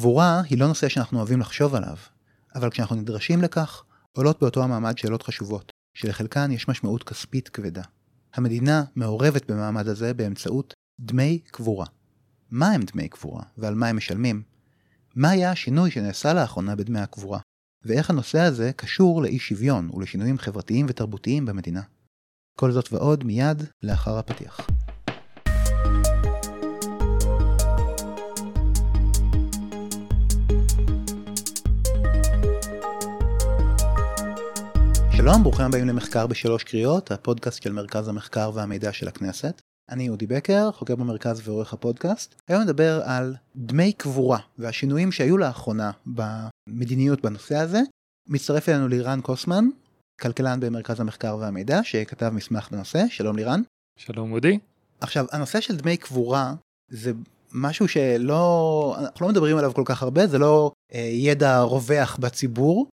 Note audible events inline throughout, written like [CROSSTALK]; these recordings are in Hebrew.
קבורה היא לא נושא שאנחנו אוהבים לחשוב עליו, אבל כשאנחנו נדרשים לכך, עולות באותו המעמד שאלות חשובות, שלחלקן יש משמעות כספית כבדה. המדינה מעורבת במעמד הזה באמצעות דמי קבורה. מה הם דמי קבורה ועל מה הם משלמים? מה היה השינוי שנעשה לאחרונה בדמי הקבורה? ואיך הנושא הזה קשור לאי שוויון ולשינויים חברתיים ותרבותיים במדינה. כל זאת ועוד מיד לאחר הפתיח. שלום, ברוכים הבאים למחקר בשלוש קריאות, הפודקאסט של מרכז המחקר והמידע של הכנסת. אני אודי בקר, חוקר במרכז ועורך הפודקאסט. היום נדבר על דמי קבורה והשינויים שהיו לאחרונה במדיניות בנושא הזה. מצטרף אלינו לירן קוסמן, כלכלן במרכז המחקר והמידע, שכתב מסמך בנושא. שלום לירן. שלום אודי. עכשיו, הנושא של דמי קבורה זה משהו שלא, אנחנו לא מדברים עליו כל כך הרבה, זה לא אה, ידע רווח בציבור.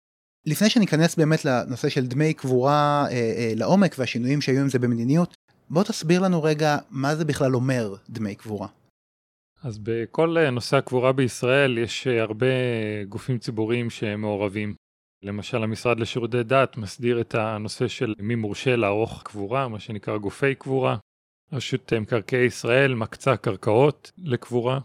לפני שניכנס באמת לנושא של דמי קבורה אה, אה, לעומק והשינויים שהיו עם זה במדיניות, בוא תסביר לנו רגע מה זה בכלל אומר דמי קבורה. אז בכל אה, נושא הקבורה בישראל יש הרבה גופים ציבוריים שמעורבים. למשל המשרד לשירותי דת מסדיר את הנושא של מי מורשה לערוך קבורה, מה שנקרא גופי קבורה. רשות מקרקעי ישראל מקצה קרקעות לקבורה.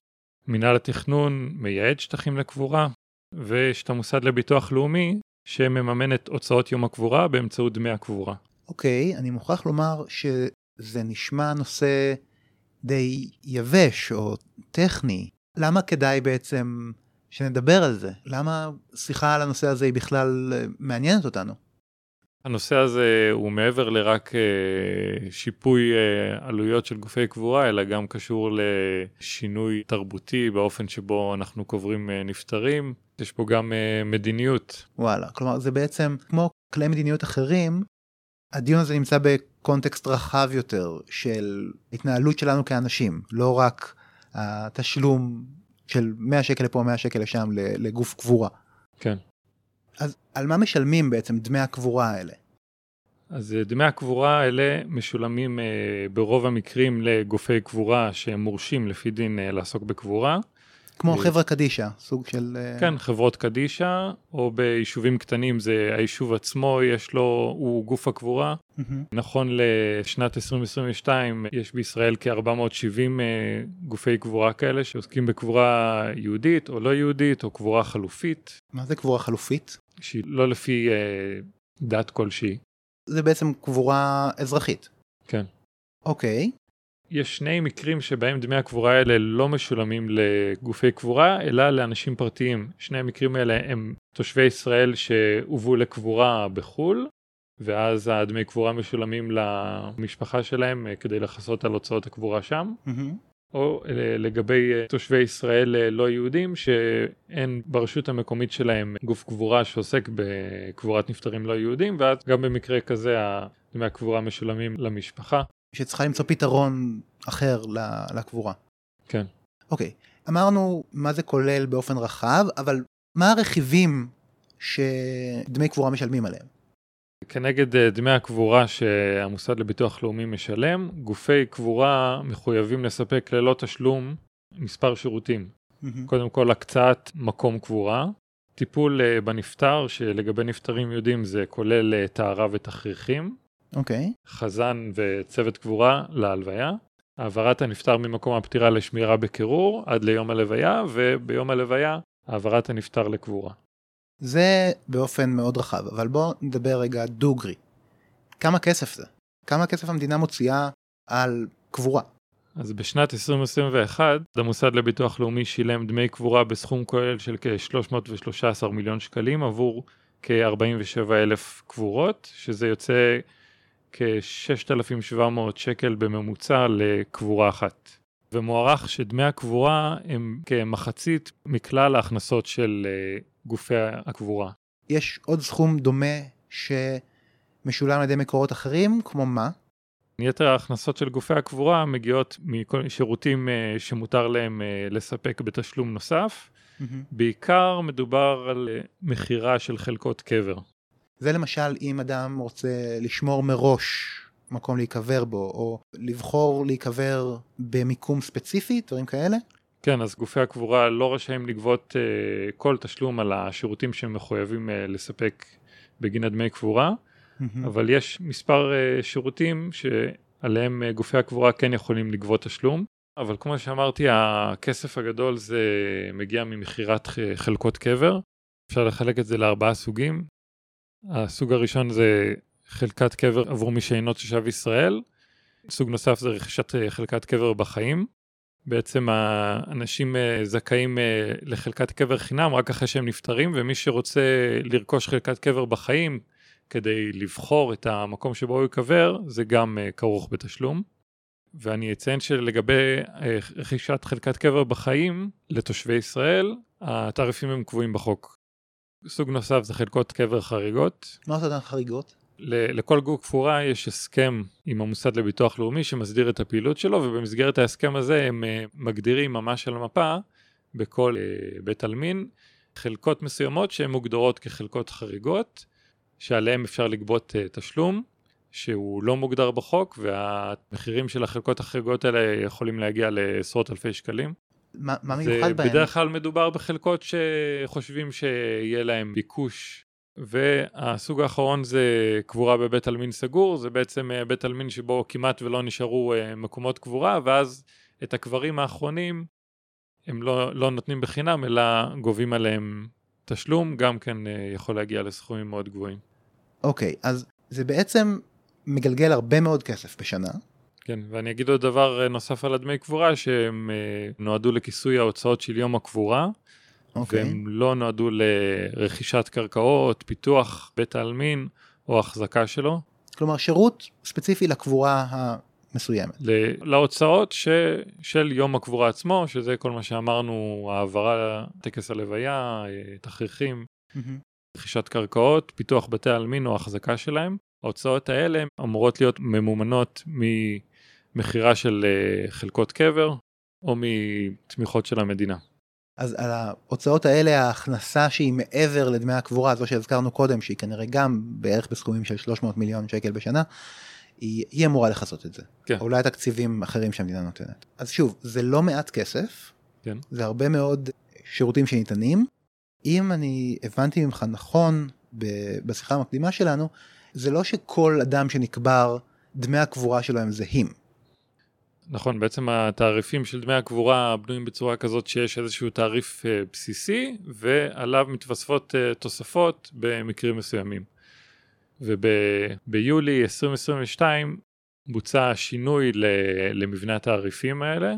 מינהל התכנון מייעד שטחים לקבורה. ויש את המוסד לביטוח לאומי שמממן את הוצאות יום הקבורה באמצעות דמי הקבורה. אוקיי, okay, אני מוכרח לומר שזה נשמע נושא די יבש או טכני. למה כדאי בעצם שנדבר על זה? למה שיחה על הנושא הזה היא בכלל מעניינת אותנו? הנושא הזה הוא מעבר לרק אה, שיפוי אה, עלויות של גופי קבורה, אלא גם קשור לשינוי תרבותי באופן שבו אנחנו קוברים אה, נפטרים. יש פה גם מדיניות. וואלה, כלומר זה בעצם כמו כלי מדיניות אחרים, הדיון הזה נמצא בקונטקסט רחב יותר של התנהלות שלנו כאנשים, לא רק התשלום של 100 שקל לפה 100 שקל לשם לגוף קבורה. כן. אז על מה משלמים בעצם דמי הקבורה האלה? אז אה, דמי הקבורה האלה משולמים אה, ברוב המקרים לגופי קבורה שהם מורשים לפי דין אה, לעסוק בקבורה. כמו אה, חברה קדישא, סוג של... אה, כן, חברות קדישא, או ביישובים קטנים זה היישוב עצמו, יש לו, הוא גוף הקבורה. Mm-hmm. נכון לשנת 2022 יש בישראל כ-470 אה, גופי קבורה כאלה שעוסקים בקבורה יהודית או לא יהודית, או קבורה חלופית. מה זה קבורה חלופית? שהיא לא לפי אה, דת כלשהי. זה בעצם קבורה אזרחית. כן. אוקיי. יש שני מקרים שבהם דמי הקבורה האלה לא משולמים לגופי קבורה, אלא לאנשים פרטיים. שני המקרים האלה הם תושבי ישראל שהובאו לקבורה בחו"ל, ואז הדמי קבורה משולמים למשפחה שלהם אה, כדי לכסות על הוצאות הקבורה שם. Mm-hmm. או אה, לגבי אה, תושבי ישראל לא יהודים שאין ברשות המקומית שלהם גוף קבורה שעוסק בקבורת נפטרים לא יהודים ואז גם במקרה כזה דמי הקבורה משולמים למשפחה. שצריכה למצוא פתרון אחר לקבורה. כן. אוקיי, אמרנו מה זה כולל באופן רחב, אבל מה הרכיבים שדמי קבורה משלמים עליהם? כנגד אה, דמי הקבורה שהמוסד לביטוח לאומי משלם, גופי קבורה מחויבים לספק ללא תשלום מספר שירותים. Mm-hmm. קודם כל הקצאת מקום קבורה, טיפול אה, בנפטר, שלגבי נפטרים יודעים זה כולל אה, טהרה ותכריכים. אוקיי. Okay. חזן וצוות קבורה להלוויה. העברת הנפטר ממקום הפטירה לשמירה בקירור עד ליום הלוויה, וביום הלוויה העברת הנפטר לקבורה. זה באופן מאוד רחב, אבל בואו נדבר רגע דוגרי. כמה כסף זה? כמה כסף המדינה מוציאה על קבורה? אז בשנת 2021 המוסד לביטוח לאומי שילם דמי קבורה בסכום כולל של כ-313 מיליון שקלים עבור כ-47 אלף קבורות, שזה יוצא כ-6,700 שקל בממוצע לקבורה אחת. ומוערך שדמי הקבורה הם כמחצית מכלל ההכנסות של אה, גופי הקבורה. יש עוד סכום דומה שמשולם על ידי מקורות אחרים, כמו מה? יתר ההכנסות של גופי הקבורה מגיעות מכל שירותים אה, שמותר להם אה, לספק בתשלום נוסף. Mm-hmm. בעיקר מדובר על מכירה של חלקות קבר. זה למשל אם אדם רוצה לשמור מראש מקום להיקבר בו, או לבחור להיקבר במיקום ספציפי, דברים כאלה? כן, אז גופי הקבורה לא רשאים לגבות uh, כל תשלום על השירותים שהם מחויבים uh, לספק בגין הדמי קבורה, אבל יש מספר uh, שירותים שעליהם uh, גופי הקבורה כן יכולים לגבות תשלום, אבל כמו שאמרתי, הכסף הגדול זה מגיע ממכירת חלקות קבר. אפשר לחלק את זה לארבעה סוגים. הסוג הראשון זה חלקת קבר עבור מי שאינו תושב ישראל. סוג נוסף זה רכישת חלקת קבר בחיים. בעצם האנשים אה, זכאים אה, לחלקת קבר חינם רק אחרי שהם נפטרים, ומי שרוצה לרכוש חלקת קבר בחיים כדי לבחור את המקום שבו הוא יקבר, זה גם אה, כרוך בתשלום. ואני אציין שלגבי רכישת חלקת קבר בחיים לתושבי ישראל, התעריפים הם קבועים בחוק. סוג נוסף זה חלקות קבר חריגות. מה זאת חריגות? לכל גוף קבורה יש הסכם עם המוסד לביטוח לאומי שמסדיר את הפעילות שלו ובמסגרת ההסכם הזה הם אה, מגדירים ממש על המפה בכל אה, בית עלמין חלקות מסוימות שהן מוגדרות כחלקות חריגות שעליהן אפשר לגבות אה, תשלום שהוא לא מוגדר בחוק והמחירים של החלקות החריגות האלה יכולים להגיע לעשרות אלפי שקלים. מה, מה מיוחד בהם? בדרך כלל מדובר בחלקות שחושבים שיהיה להם ביקוש והסוג האחרון זה קבורה בבית עלמין סגור, זה בעצם אה, בית עלמין שבו כמעט ולא נשארו אה, מקומות קבורה, ואז את הקברים האחרונים הם לא, לא נותנים בחינם, אלא גובים עליהם תשלום, גם כן אה, יכול להגיע לסכומים מאוד גבוהים. אוקיי, okay, אז זה בעצם מגלגל הרבה מאוד כסף בשנה. כן, ואני אגיד עוד דבר נוסף על הדמי קבורה, שהם נועדו לכיסוי ההוצאות של יום הקבורה. okay. אוקיי. והם לא נועדו לרכישת קרקעות, פיתוח בית העלמין או החזקה שלו. כלומר שירות ספציפי לקבורה המסוימת. להוצאות ש... של יום הקבורה עצמו, שזה כל מה שאמרנו, העברה, טקס הלוויה, תכריכים, mm-hmm. רכישת קרקעות, פיתוח בתי העלמין או החזקה שלהם. ההוצאות האלה אמורות להיות ממומנות ממכירה של אה, חלקות קבר או מתמיכות של המדינה. אז על ההוצאות האלה ההכנסה שהיא מעבר לדמי הקבורה, זו שהזכרנו קודם, שהיא כנראה גם בערך בסכומים של 300 מיליון שקל בשנה, היא, היא אמורה לכסות את זה. כן. אולי תקציבים אחרים שהמדינה נותנת. אז שוב, זה לא מעט כסף, כן. זה הרבה מאוד שירותים שניתנים. אם אני הבנתי ממך נכון בשיחה המקדימה שלנו, זה לא שכל אדם שנקבר, דמי הקבורה שלו הם זהים. נכון, בעצם התעריפים של דמי הקבורה בנויים בצורה כזאת שיש איזשהו תעריף uh, בסיסי ועליו מתווספות uh, תוספות במקרים מסוימים. וביולי 2022 בוצע שינוי למבנה התעריפים האלה.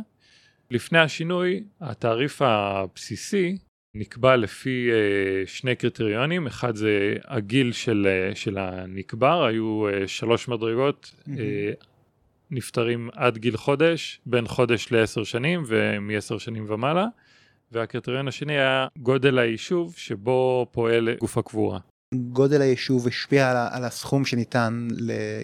לפני השינוי התעריף הבסיסי נקבע לפי uh, שני קריטריונים, אחד זה הגיל של, של הנקבר, היו שלוש מדרגות, mm-hmm. נפטרים עד גיל חודש, בין חודש לעשר שנים ומעשר שנים ומעלה, והקריטריון השני היה גודל היישוב שבו פועל גוף הקבורה. גודל היישוב השפיע על, על הסכום שניתן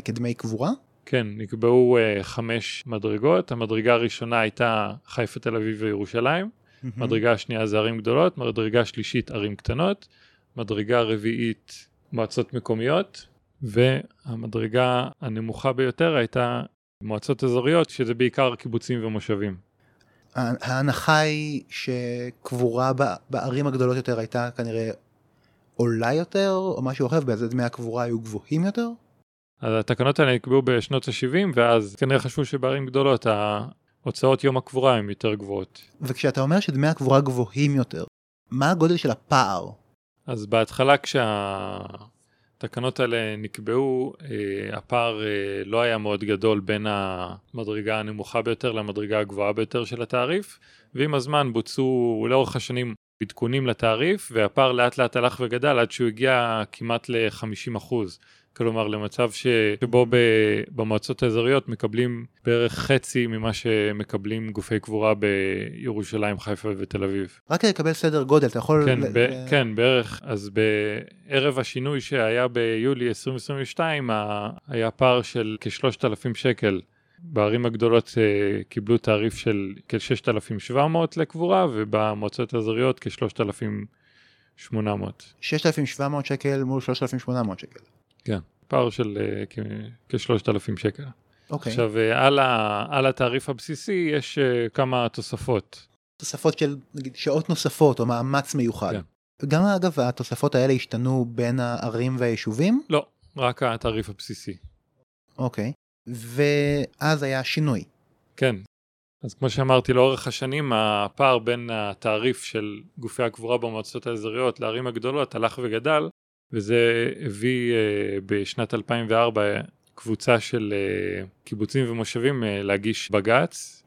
כדמי קבורה? כן, נקבעו uh, חמש מדרגות, המדרגה הראשונה הייתה חיפה, תל אביב וירושלים, mm-hmm. מדרגה השנייה זה ערים גדולות, מדרגה שלישית ערים קטנות, מדרגה רביעית מועצות מקומיות, והמדרגה הנמוכה ביותר הייתה מועצות אזוריות שזה בעיקר קיבוצים ומושבים. ההנחה היא שקבורה בערים הגדולות יותר הייתה כנראה עולה יותר או משהו אחר ואז דמי הקבורה היו גבוהים יותר? אז התקנות האלה נקבעו בשנות ה-70 ואז כנראה חשבו שבערים גדולות ההוצאות יום הקבורה הן יותר גבוהות. וכשאתה אומר שדמי הקבורה גבוהים יותר, מה הגודל של הפער? אז בהתחלה כשה... התקנות האלה נקבעו, אה, הפער אה, לא היה מאוד גדול בין המדרגה הנמוכה ביותר למדרגה הגבוהה ביותר של התעריף, ועם הזמן בוצעו לאורך השנים עדכונים לתעריף, והפער לאט לאט הלך וגדל עד שהוא הגיע כמעט ל-50 אחוז. כלומר למצב שבו במועצות האזוריות מקבלים בערך חצי ממה שמקבלים גופי קבורה בירושלים, חיפה ותל אביב. רק כדי לקבל סדר גודל, אתה יכול... כן, ב- כן בערך. אז בערב השינוי שהיה ביולי 2022 היה פער של כ-3,000 שקל. בערים הגדולות uh, קיבלו תעריף של כ-6,700 לקבורה ובמועצות האזוריות כ-3,800. 6,700 שקל מול 3,800 שקל. כן, פער של uh, כ-3,000 שקל. אוקיי. עכשיו, uh, על, ה- על התעריף הבסיסי יש uh, כמה תוספות. תוספות של נגיד שעות נוספות או מאמץ מיוחד. כן. וגם אגב התוספות האלה השתנו בין הערים והיישובים? לא, רק התעריף הבסיסי. אוקיי. ואז היה שינוי. כן. אז כמו שאמרתי, לאורך השנים הפער בין התעריף של גופי הקבורה במועצות האזוריות לערים הגדולות הלך וגדל, וזה הביא uh, בשנת 2004 קבוצה של uh, קיבוצים ומושבים uh, להגיש בג"ץ,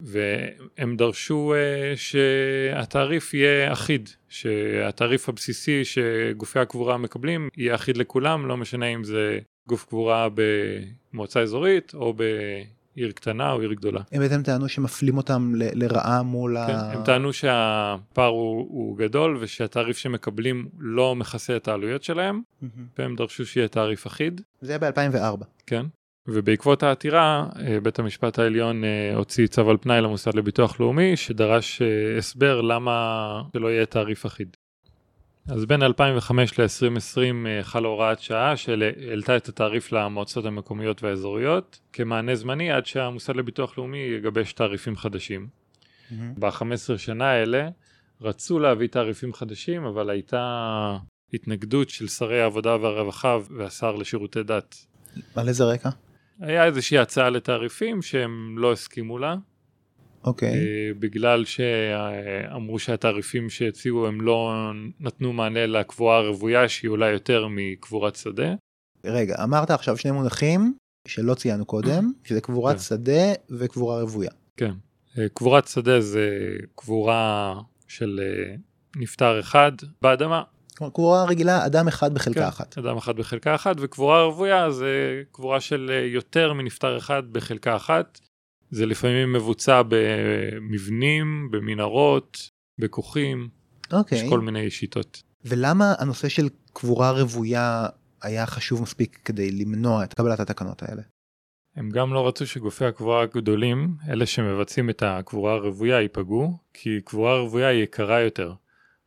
והם דרשו שהתעריף יהיה אחיד, שהתעריף הבסיסי שגופי הקבורה מקבלים יהיה אחיד לכולם, לא משנה אם זה גוף קבורה במועצה אזורית או בעיר קטנה או עיר גדולה. הם בעצם טענו שמפלים אותם ל- לרעה מול כן, ה... הם טענו שהפער הוא, הוא גדול ושהתעריף שמקבלים לא מכסה את העלויות שלהם, מהמם. והם דרשו שיהיה תעריף אחיד, זה היה ב-2004. כן. ובעקבות העתירה, אה, בית המשפט העליון אה, הוציא צו על פנאי למוסד לביטוח לאומי, שדרש אה, הסבר למה שלא יהיה תעריף אחיד. אז בין 2005 ל-2020 חלה הוראת שעה שהעלתה את התעריף למועצות המקומיות והאזוריות כמענה זמני עד שהמוסד לביטוח לאומי יגבש תעריפים חדשים. מהמם. ב-15 שנה האלה רצו להביא תעריפים חדשים, אבל הייתה התנגדות של שרי העבודה והרווחה והשר לשירותי דת. על איזה רקע? היה איזושהי הצעה לתעריפים שהם לא הסכימו לה, אוקיי. אה, בגלל שאמרו שהתעריפים שהציעו הם לא נתנו מענה לקבורה הרוויה שהיא אולי יותר מקבורת שדה. רגע, אמרת עכשיו שני מונחים שלא ציינו קודם, [CLEARS THROAT] שזה קבורת כן. שדה וקבורה רוויה. כן. אה, קבורת שדה זה קבורה של אה, נפטר אחד באדמה. קבורה רגילה, אדם אחד בחלקה כן, אחת. אדם אחד בחלקה אחת, וקבורה רוויה זה קבורה של יותר מנפטר אחד בחלקה אחת. זה לפעמים מבוצע במבנים, במנהרות, בכוכים, אוקיי. יש כל מיני שיטות. ולמה הנושא של קבורה רוויה היה חשוב מספיק כדי למנוע את קבלת התקנות האלה? הם גם לא רצו שגופי הקבורה הגדולים, אלה שמבצעים את הקבורה הרוויה, ייפגעו, כי קבורה רוויה היא יקרה יותר.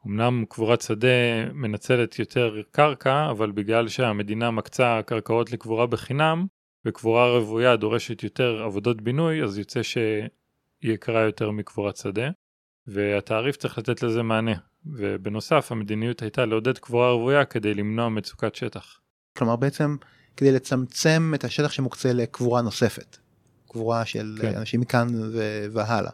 אמנם קבורת שדה מנצלת יותר קרקע, אבל בגלל שהמדינה מקצה קרקעות לקבורה בחינם, וקבורה רוויה דורשת יותר עבודות בינוי, אז יוצא שהיא יקרה יותר מקבורת שדה, והתעריף צריך לתת לזה מענה. ובנוסף, המדיניות הייתה לעודד קבורה רוויה כדי למנוע מצוקת שטח. כלומר בעצם כדי לצמצם את השטח שמוקצה לקבורה נוספת. קבורה של כן. אנשים מכאן ו- והלאה.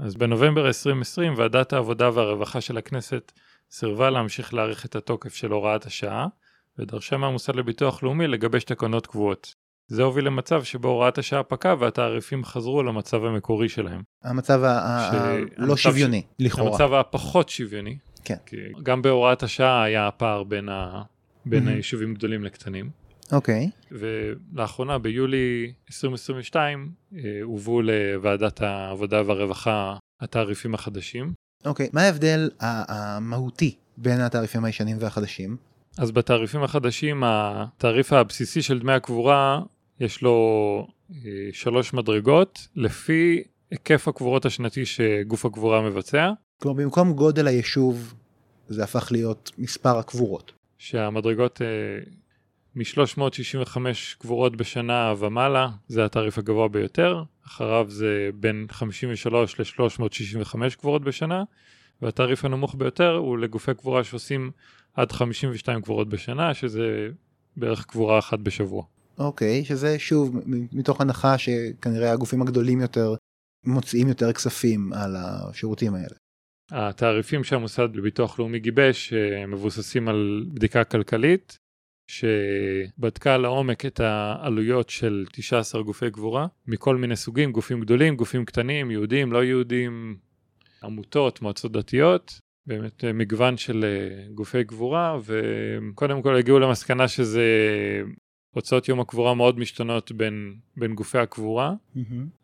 אז בנובמבר 2020 ועדת העבודה והרווחה של הכנסת סירבה להמשיך להאריך את התוקף של הוראת השעה ודרשה מהמוסד לביטוח לאומי לגבש תקנות קבועות. זה הוביל למצב שבו הוראת השעה פקעה והתעריפים חזרו למצב המקורי שלהם. המצב ש- הלא המצב שוויוני לכאורה. המצב הפחות שוויוני. כן. כי גם בהוראת השעה היה הפער בין, ה... בין מהמם. היישובים גדולים לקטנים. אוקיי. ולאחרונה ביולי 2022 אה, הובאו לוועדת העבודה והרווחה התעריפים החדשים. אוקיי. מה ההבדל המהותי בין התעריפים הישנים והחדשים? אז בתעריפים החדשים התעריף הבסיסי של דמי הקבורה יש לו אה, שלוש מדרגות לפי היקף הקבורות השנתי שגוף הקבורה מבצע, כלומר במקום גודל היישוב זה הפך להיות מספר הקבורות. שהמדרגות אה, מ-365 קבורות בשנה ומעלה זה התעריף הגבוה ביותר, אחריו זה בין 53 ל-365 קבורות בשנה, והתעריף הנמוך ביותר הוא לגופי קבורה שעושים עד 52 קבורות בשנה, שזה בערך קבורה אחת בשבוע. אוקיי, שזה שוב מתוך הנחה שכנראה הגופים הגדולים יותר מוציאים יותר כספים על השירותים האלה. התעריפים שהמוסד לביטוח לאומי גיבש אה, מבוססים על בדיקה כלכלית שבדקה לעומק את העלויות של 19 גופי קבורה מכל מיני סוגים, גופים גדולים, גופים קטנים, יהודים, לא יהודים, עמותות, מועצות דתיות, באמת אה, מגוון של אה, גופי קבורה וקודם כל הגיעו למסקנה שזה הוצאות יום הקבורה מאוד משתנות בין, בין גופי הקבורה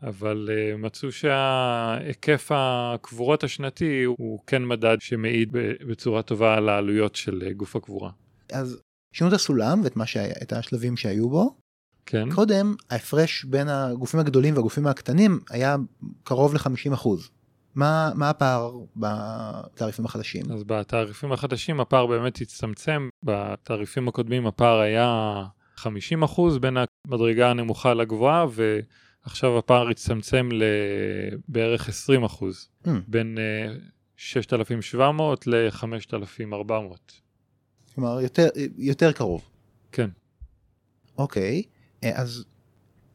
אבל uh, מצאו שהיקף הקבורות השנתי הוא כן מדד שמעיד בצורה טובה על העלויות של uh, גוף הקבורה. אז שינו את הסולם ואת מה שהיה, את השלבים שהיו בו. כן, קודם ההפרש בין הגופים הגדולים והגופים הקטנים היה קרוב ל-50%. מה, מה הפער בתעריפים החדשים? אז בתעריפים החדשים הפער באמת הצטמצם, בתעריפים הקודמים הפער היה 50% בין המדרגה הנמוכה לגבוהה עכשיו הפער הצטמצם לבערך 20 אחוז, Mm. בין אה, 6,700 ל-5,400. כלומר, יותר, יותר קרוב. כן. אוקיי, אה, אז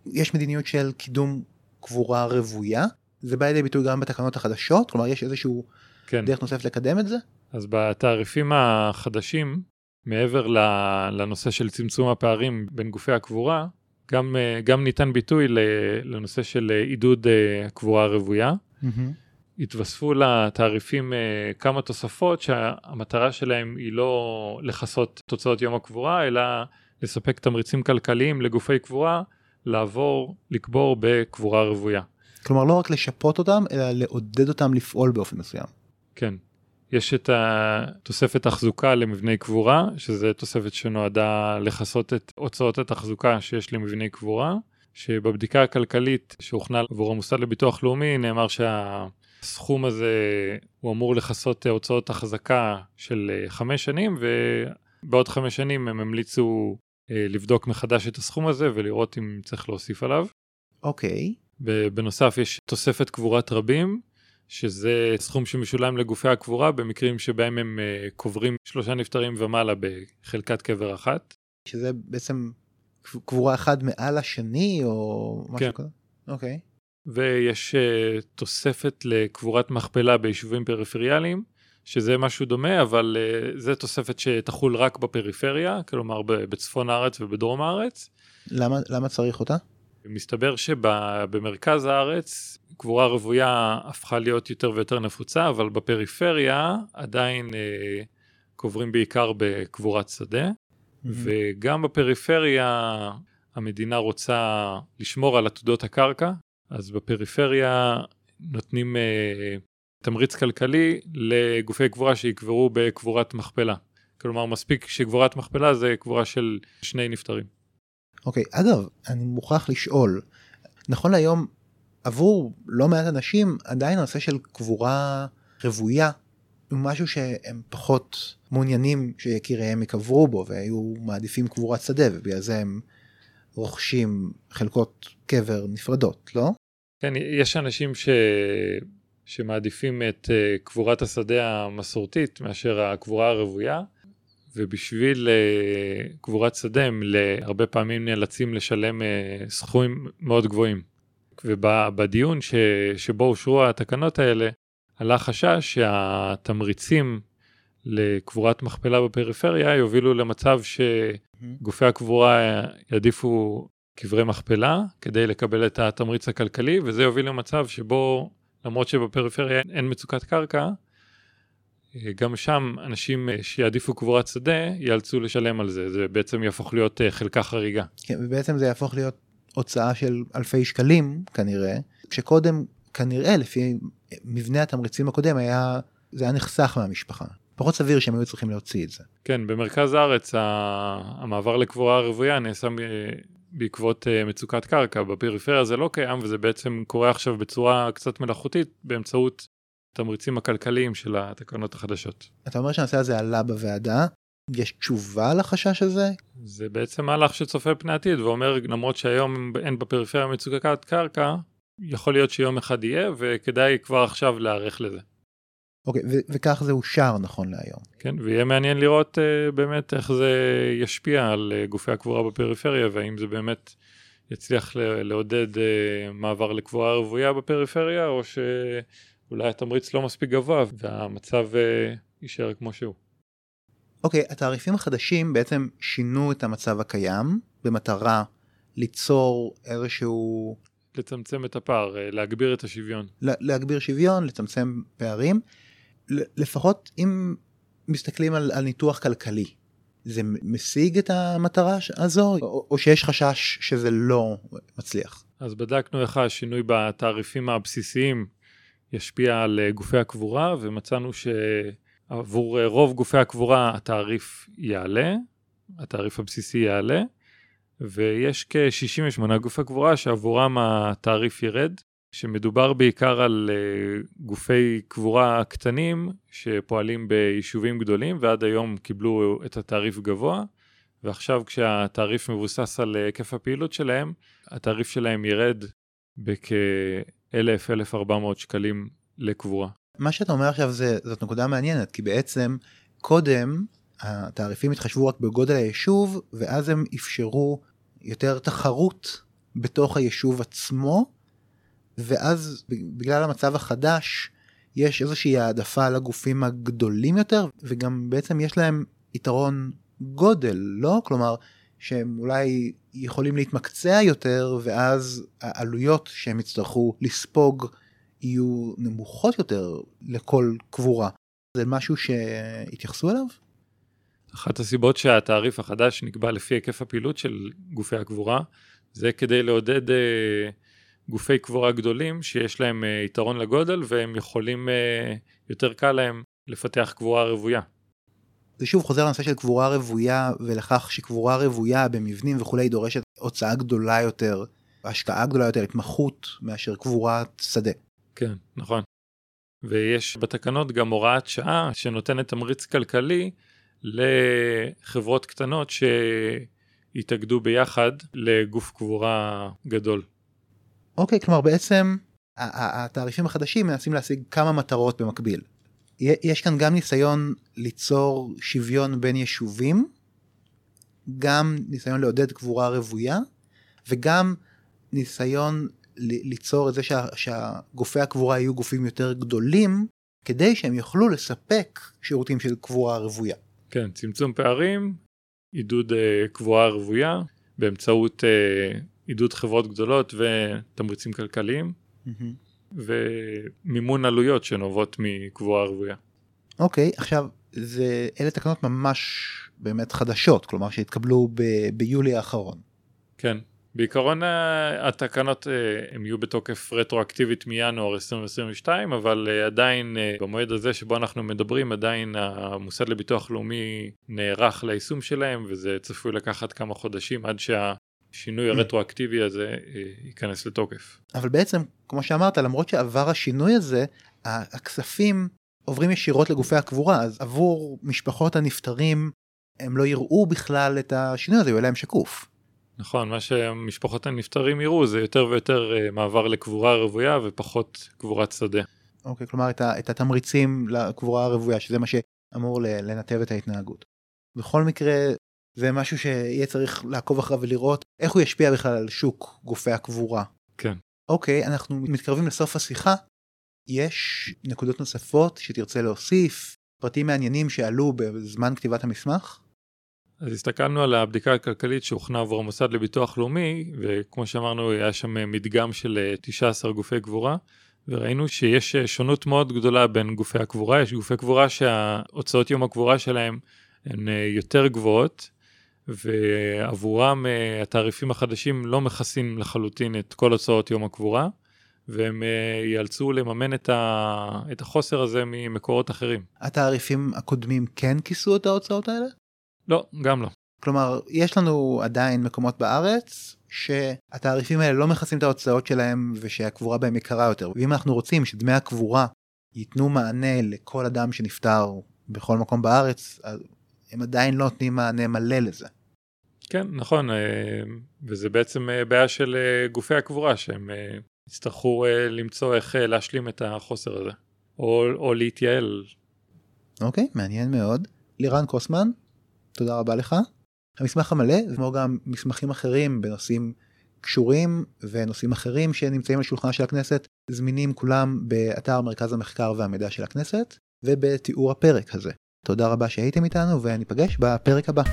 יש מדיניות של קידום קבורה רוויה? זה בא לידי ביטוי גם בתקנות החדשות? כלומר, יש איזשהו כן. דרך נוספת לקדם את זה? אז בתעריפים החדשים, מעבר לנושא של צמצום הפערים בין גופי הקבורה, גם, אה, גם ניתן ביטוי לנושא של אה, עידוד אה, הקבורה הרוויה. התווספו לתעריפים אה, כמה תוספות שהמטרה שלהם היא לא לכסות תוצאות יום הקבורה, אלא לספק תמריצים כלכליים לגופי קבורה לעבור לקבור בקבורה רוויה. כלומר, לא רק לשפות אותם, אלא לעודד אותם לפעול באופן מסוים. כן. יש את התוספת תחזוקה למבני קבורה, שזה תוספת שנועדה לכסות את הוצאות התחזוקה שיש למבני קבורה, שבבדיקה הכלכלית שהוכנה עבור המוסד לביטוח לאומי נאמר שהסכום הזה הוא אמור לכסות הוצאות החזקה של חמש שנים, ובעוד חמש שנים הם המליצו אה, לבדוק מחדש את הסכום הזה ולראות אם צריך להוסיף עליו. אוקיי, ובנוסף יש תוספת קבורת רבים, שזה סכום שמשולם לגופי הקבורה במקרים שבהם הם אה, קוברים שלושה נפטרים ומעלה בחלקת קבר אחת. שזה בעצם קבורה אחד מעל השני, או משהו כן. כזה? אוקיי. ויש אה, תוספת לקבורת מכפלה ביישובים פריפריאליים, שזה משהו דומה, אבל אה, זה תוספת שתחול רק בפריפריה, כלומר בצפון הארץ ובדרום הארץ. למה, למה צריך אותה? מסתבר שבמרכז הארץ קבורה רוויה הפכה להיות יותר ויותר נפוצה, אבל בפריפריה עדיין אה, קוברים בעיקר בקבורת שדה, וגם בפריפריה המדינה רוצה לשמור על עתודות הקרקע, אז בפריפריה נותנים אה, תמריץ כלכלי לגופי קבורה שיקברו בקבורת מכפלה. כלומר, מספיק שקבורת מכפלה זה קבורה של שני נפטרים. אוקיי, אגב, אני מוכרח לשאול, נכון להיום, עבור לא מעט אנשים, עדיין הנושא של קבורה רוויה הוא משהו שהם פחות מעוניינים שיקיריהם ייקברו בו, והיו מעדיפים קבורת שדה, ובגלל זה הם רוכשים חלקות קבר נפרדות, לא? כן, יש אנשים ש... שמעדיפים את uh, קבורת השדה המסורתית מאשר הקבורה הרוויה, ובשביל uh, קבורת שדה הם הרבה פעמים נאלצים לשלם uh, סכומים מאוד גבוהים. ובדיון ש... שבו אושרו התקנות האלה, עלה חשש שהתמריצים לקבורת מכפלה בפריפריה יובילו למצב שגופי הקבורה יעדיפו קברי מכפלה כדי לקבל את התמריץ הכלכלי, וזה יוביל למצב שבו למרות שבפריפריה אין מצוקת קרקע, גם שם אנשים שיעדיפו קבורת שדה ייאלצו לשלם על זה, זה בעצם יהפוך להיות חלקה חריגה. כן, ובעצם זה יהפוך להיות הוצאה של אלפי שקלים כנראה, כשקודם כנראה לפי מבנה התמריצים הקודם היה, זה היה נחסך מהמשפחה. פחות סביר שהם היו צריכים להוציא את זה. כן, במרכז הארץ המעבר לקבורה רוויה נעשה בעקבות מצוקת קרקע, בפריפריה זה לא קיים וזה בעצם קורה עכשיו בצורה קצת מלאכותית באמצעות התמריצים הכלכליים של התקנות החדשות. אתה אומר שהנושא הזה עלה בוועדה, יש תשובה לחשש הזה? זה בעצם מהלך שצופה פני עתיד ואומר למרות שהיום אין בפריפריה מצוקת קרקע, יכול להיות שיום אחד יהיה וכדאי כבר עכשיו להיערך לזה. אוקיי, ו- וכך זה אושר נכון להיום. כן, ויהיה מעניין לראות uh, באמת איך זה ישפיע על uh, גופי הקבורה בפריפריה, והאם זה באמת יצליח ל- לעודד uh, מעבר לקבורה רוויה בפריפריה, או שאולי התמריץ לא מספיק גבוה והמצב uh, יישאר כמו שהוא. אוקיי, התעריפים החדשים בעצם שינו את המצב הקיים במטרה ליצור איזשהו... לצמצם את הפער, uh, להגביר את השוויון. להגביר שוויון, לצמצם פערים. לפחות אם מסתכלים על, על ניתוח כלכלי, זה משיג את המטרה הזו, או, או שיש חשש שזה לא מצליח? אז בדקנו איך השינוי בתעריפים הבסיסיים ישפיע על גופי הקבורה, ומצאנו שעבור רוב גופי הקבורה התעריף יעלה, התעריף הבסיסי יעלה, ויש כ-68 גופי קבורה שעבורם התעריף ירד, שמדובר בעיקר על uh, גופי קבורה קטנים שפועלים ביישובים גדולים ועד היום קיבלו את התעריף גבוה ועכשיו כשהתעריף מבוסס על היקף הפעילות שלהם התעריף שלהם ירד בכ-1,000-1,400 שקלים לקבורה. מה שאתה אומר עכשיו זה, זאת נקודה מעניינת, כי בעצם קודם התעריפים התחשבו רק בגודל היישוב, ואז הם אפשרו יותר תחרות בתוך היישוב עצמו, ואז בגלל המצב החדש יש איזושהי העדפה לגופים הגדולים יותר, וגם בעצם יש להם יתרון גודל, לא? כלומר, שהם אולי יכולים להתמקצע יותר, ואז העלויות שהם יצטרכו לספוג יהיו נמוכות יותר לכל קבורה. זה משהו שהתייחסו אליו? אחת הסיבות שהתעריף החדש נקבע לפי היקף הפעילות של גופי הקבורה, זה כדי לעודד אה, גופי קבורה גדולים שיש להם אה, יתרון לגודל והם יכולים, אה, יותר קל להם לפתח קבורה רוויה. זה שוב חוזר לנושא של קבורה רוויה ולכך שקבורה רוויה במבנים וכולי דורשת הוצאה גדולה יותר, השקעה גדולה יותר, התמחות מאשר קבורת שדה. כן, נכון. ויש בתקנות גם הוראת שעה שנותנת תמריץ כלכלי לחברות קטנות שהתאגדו ביחד לגוף קבורה גדול. אוקיי, כלומר בעצם התעריפים החדשים מנסים להשיג כמה מטרות במקביל. יש כאן גם ניסיון ליצור שוויון בין יישובים, גם ניסיון לעודד קבורה רוויה, וגם ניסיון ליצור את זה שה, שהגופי הקבורה יהיו גופים יותר גדולים, כדי שהם יוכלו לספק שירותים של קבורה רוויה. כן, צמצום פערים, עידוד uh, קבורה רוויה, באמצעות uh, עידוד חברות גדולות ותמריצים כלכליים, mm-hmm. ומימון עלויות שנובעות מקבורה רוויה. אוקיי, okay, עכשיו, זה, אלה תקנות ממש באמת חדשות, כלומר שהתקבלו ב- ביולי האחרון. כן, בעיקרון אה, התקנות אה, הם יהיו בתוקף רטרואקטיבית מינואר 2022 אבל אה, עדיין במועד הזה שבו אנחנו מדברים עדיין המוסד לביטוח לאומי נערך ליישום שלהם וזה צפוי לקחת כמה חודשים עד שהשינוי mm. הרטרואקטיבי הזה ייכנס לתוקף. אבל בעצם כמו שאמרת למרות שעבר השינוי הזה הכספים עוברים ישירות לגופי הקבורה אז עבור משפחות הנפטרים הם לא יראו בכלל את השינוי הזה, הוא יהיה להם שקוף. נכון, מה שמשפחות הנפטרים יראו זה יותר ויותר uh, מעבר לקבורה רוויה ופחות קבורת שדה. אוקיי, כלומר את, ה, את התמריצים לקבורה הרוויה, שזה מה שאמור לנתב את ההתנהגות. בכל מקרה, זה משהו שיהיה צריך לעקוב אחריו ולראות איך הוא ישפיע בכלל על שוק גופי הקבורה. כן. אוקיי, אנחנו מתקרבים לסוף השיחה. יש נקודות נוספות שתרצה להוסיף, פרטים מעניינים שעלו בזמן כתיבת המסמך? אז הסתכלנו על הבדיקה הכלכלית שהוכנה עבור המוסד לביטוח לאומי, וכמו שאמרנו, היה שם מדגם של 19 אה, גופי קבורה, וראינו שיש אה, שונות מאוד גדולה בין גופי הקבורה, יש גופי קבורה שההוצאות יום הקבורה שלהם הן אה, יותר גבוהות, ועבורם התעריפים החדשים לא מכסים לחלוטין את כל הוצאות יום הקבורה, והם ייאלצו לממן את, ה... את החוסר הזה ממקורות אחרים. התעריפים הקודמים כן כיסו את ההוצאות האלה? לא, גם לא. כלומר, יש לנו עדיין מקומות בארץ שהתעריפים האלה לא מכסים את ההוצאות שלהם ושהקבורה בהם יקרה יותר. ואם אנחנו רוצים שדמי הקבורה ייתנו מענה לכל אדם שנפטר בכל מקום בארץ, הם עדיין לא נותנים מענה מלא לזה. כן, נכון, אה, וזה בעצם אה, בעיה של אה, גופי הקבורה שהם יצטרכו למצוא איך להשלים את החוסר הזה, או, או להתייעל. אוקיי, מעניין מאוד. לירן קוסמן, תודה רבה לך. המסמך המלא, כמו גם מסמכים אחרים בנושאים קשורים ונושאים אחרים שנמצאים על שולחנה של הכנסת, זמינים כולם באתר מרכז המחקר והמידע של הכנסת ובתיאור הפרק הזה. תודה רבה שהייתם איתנו וניפגש בפרק הבא.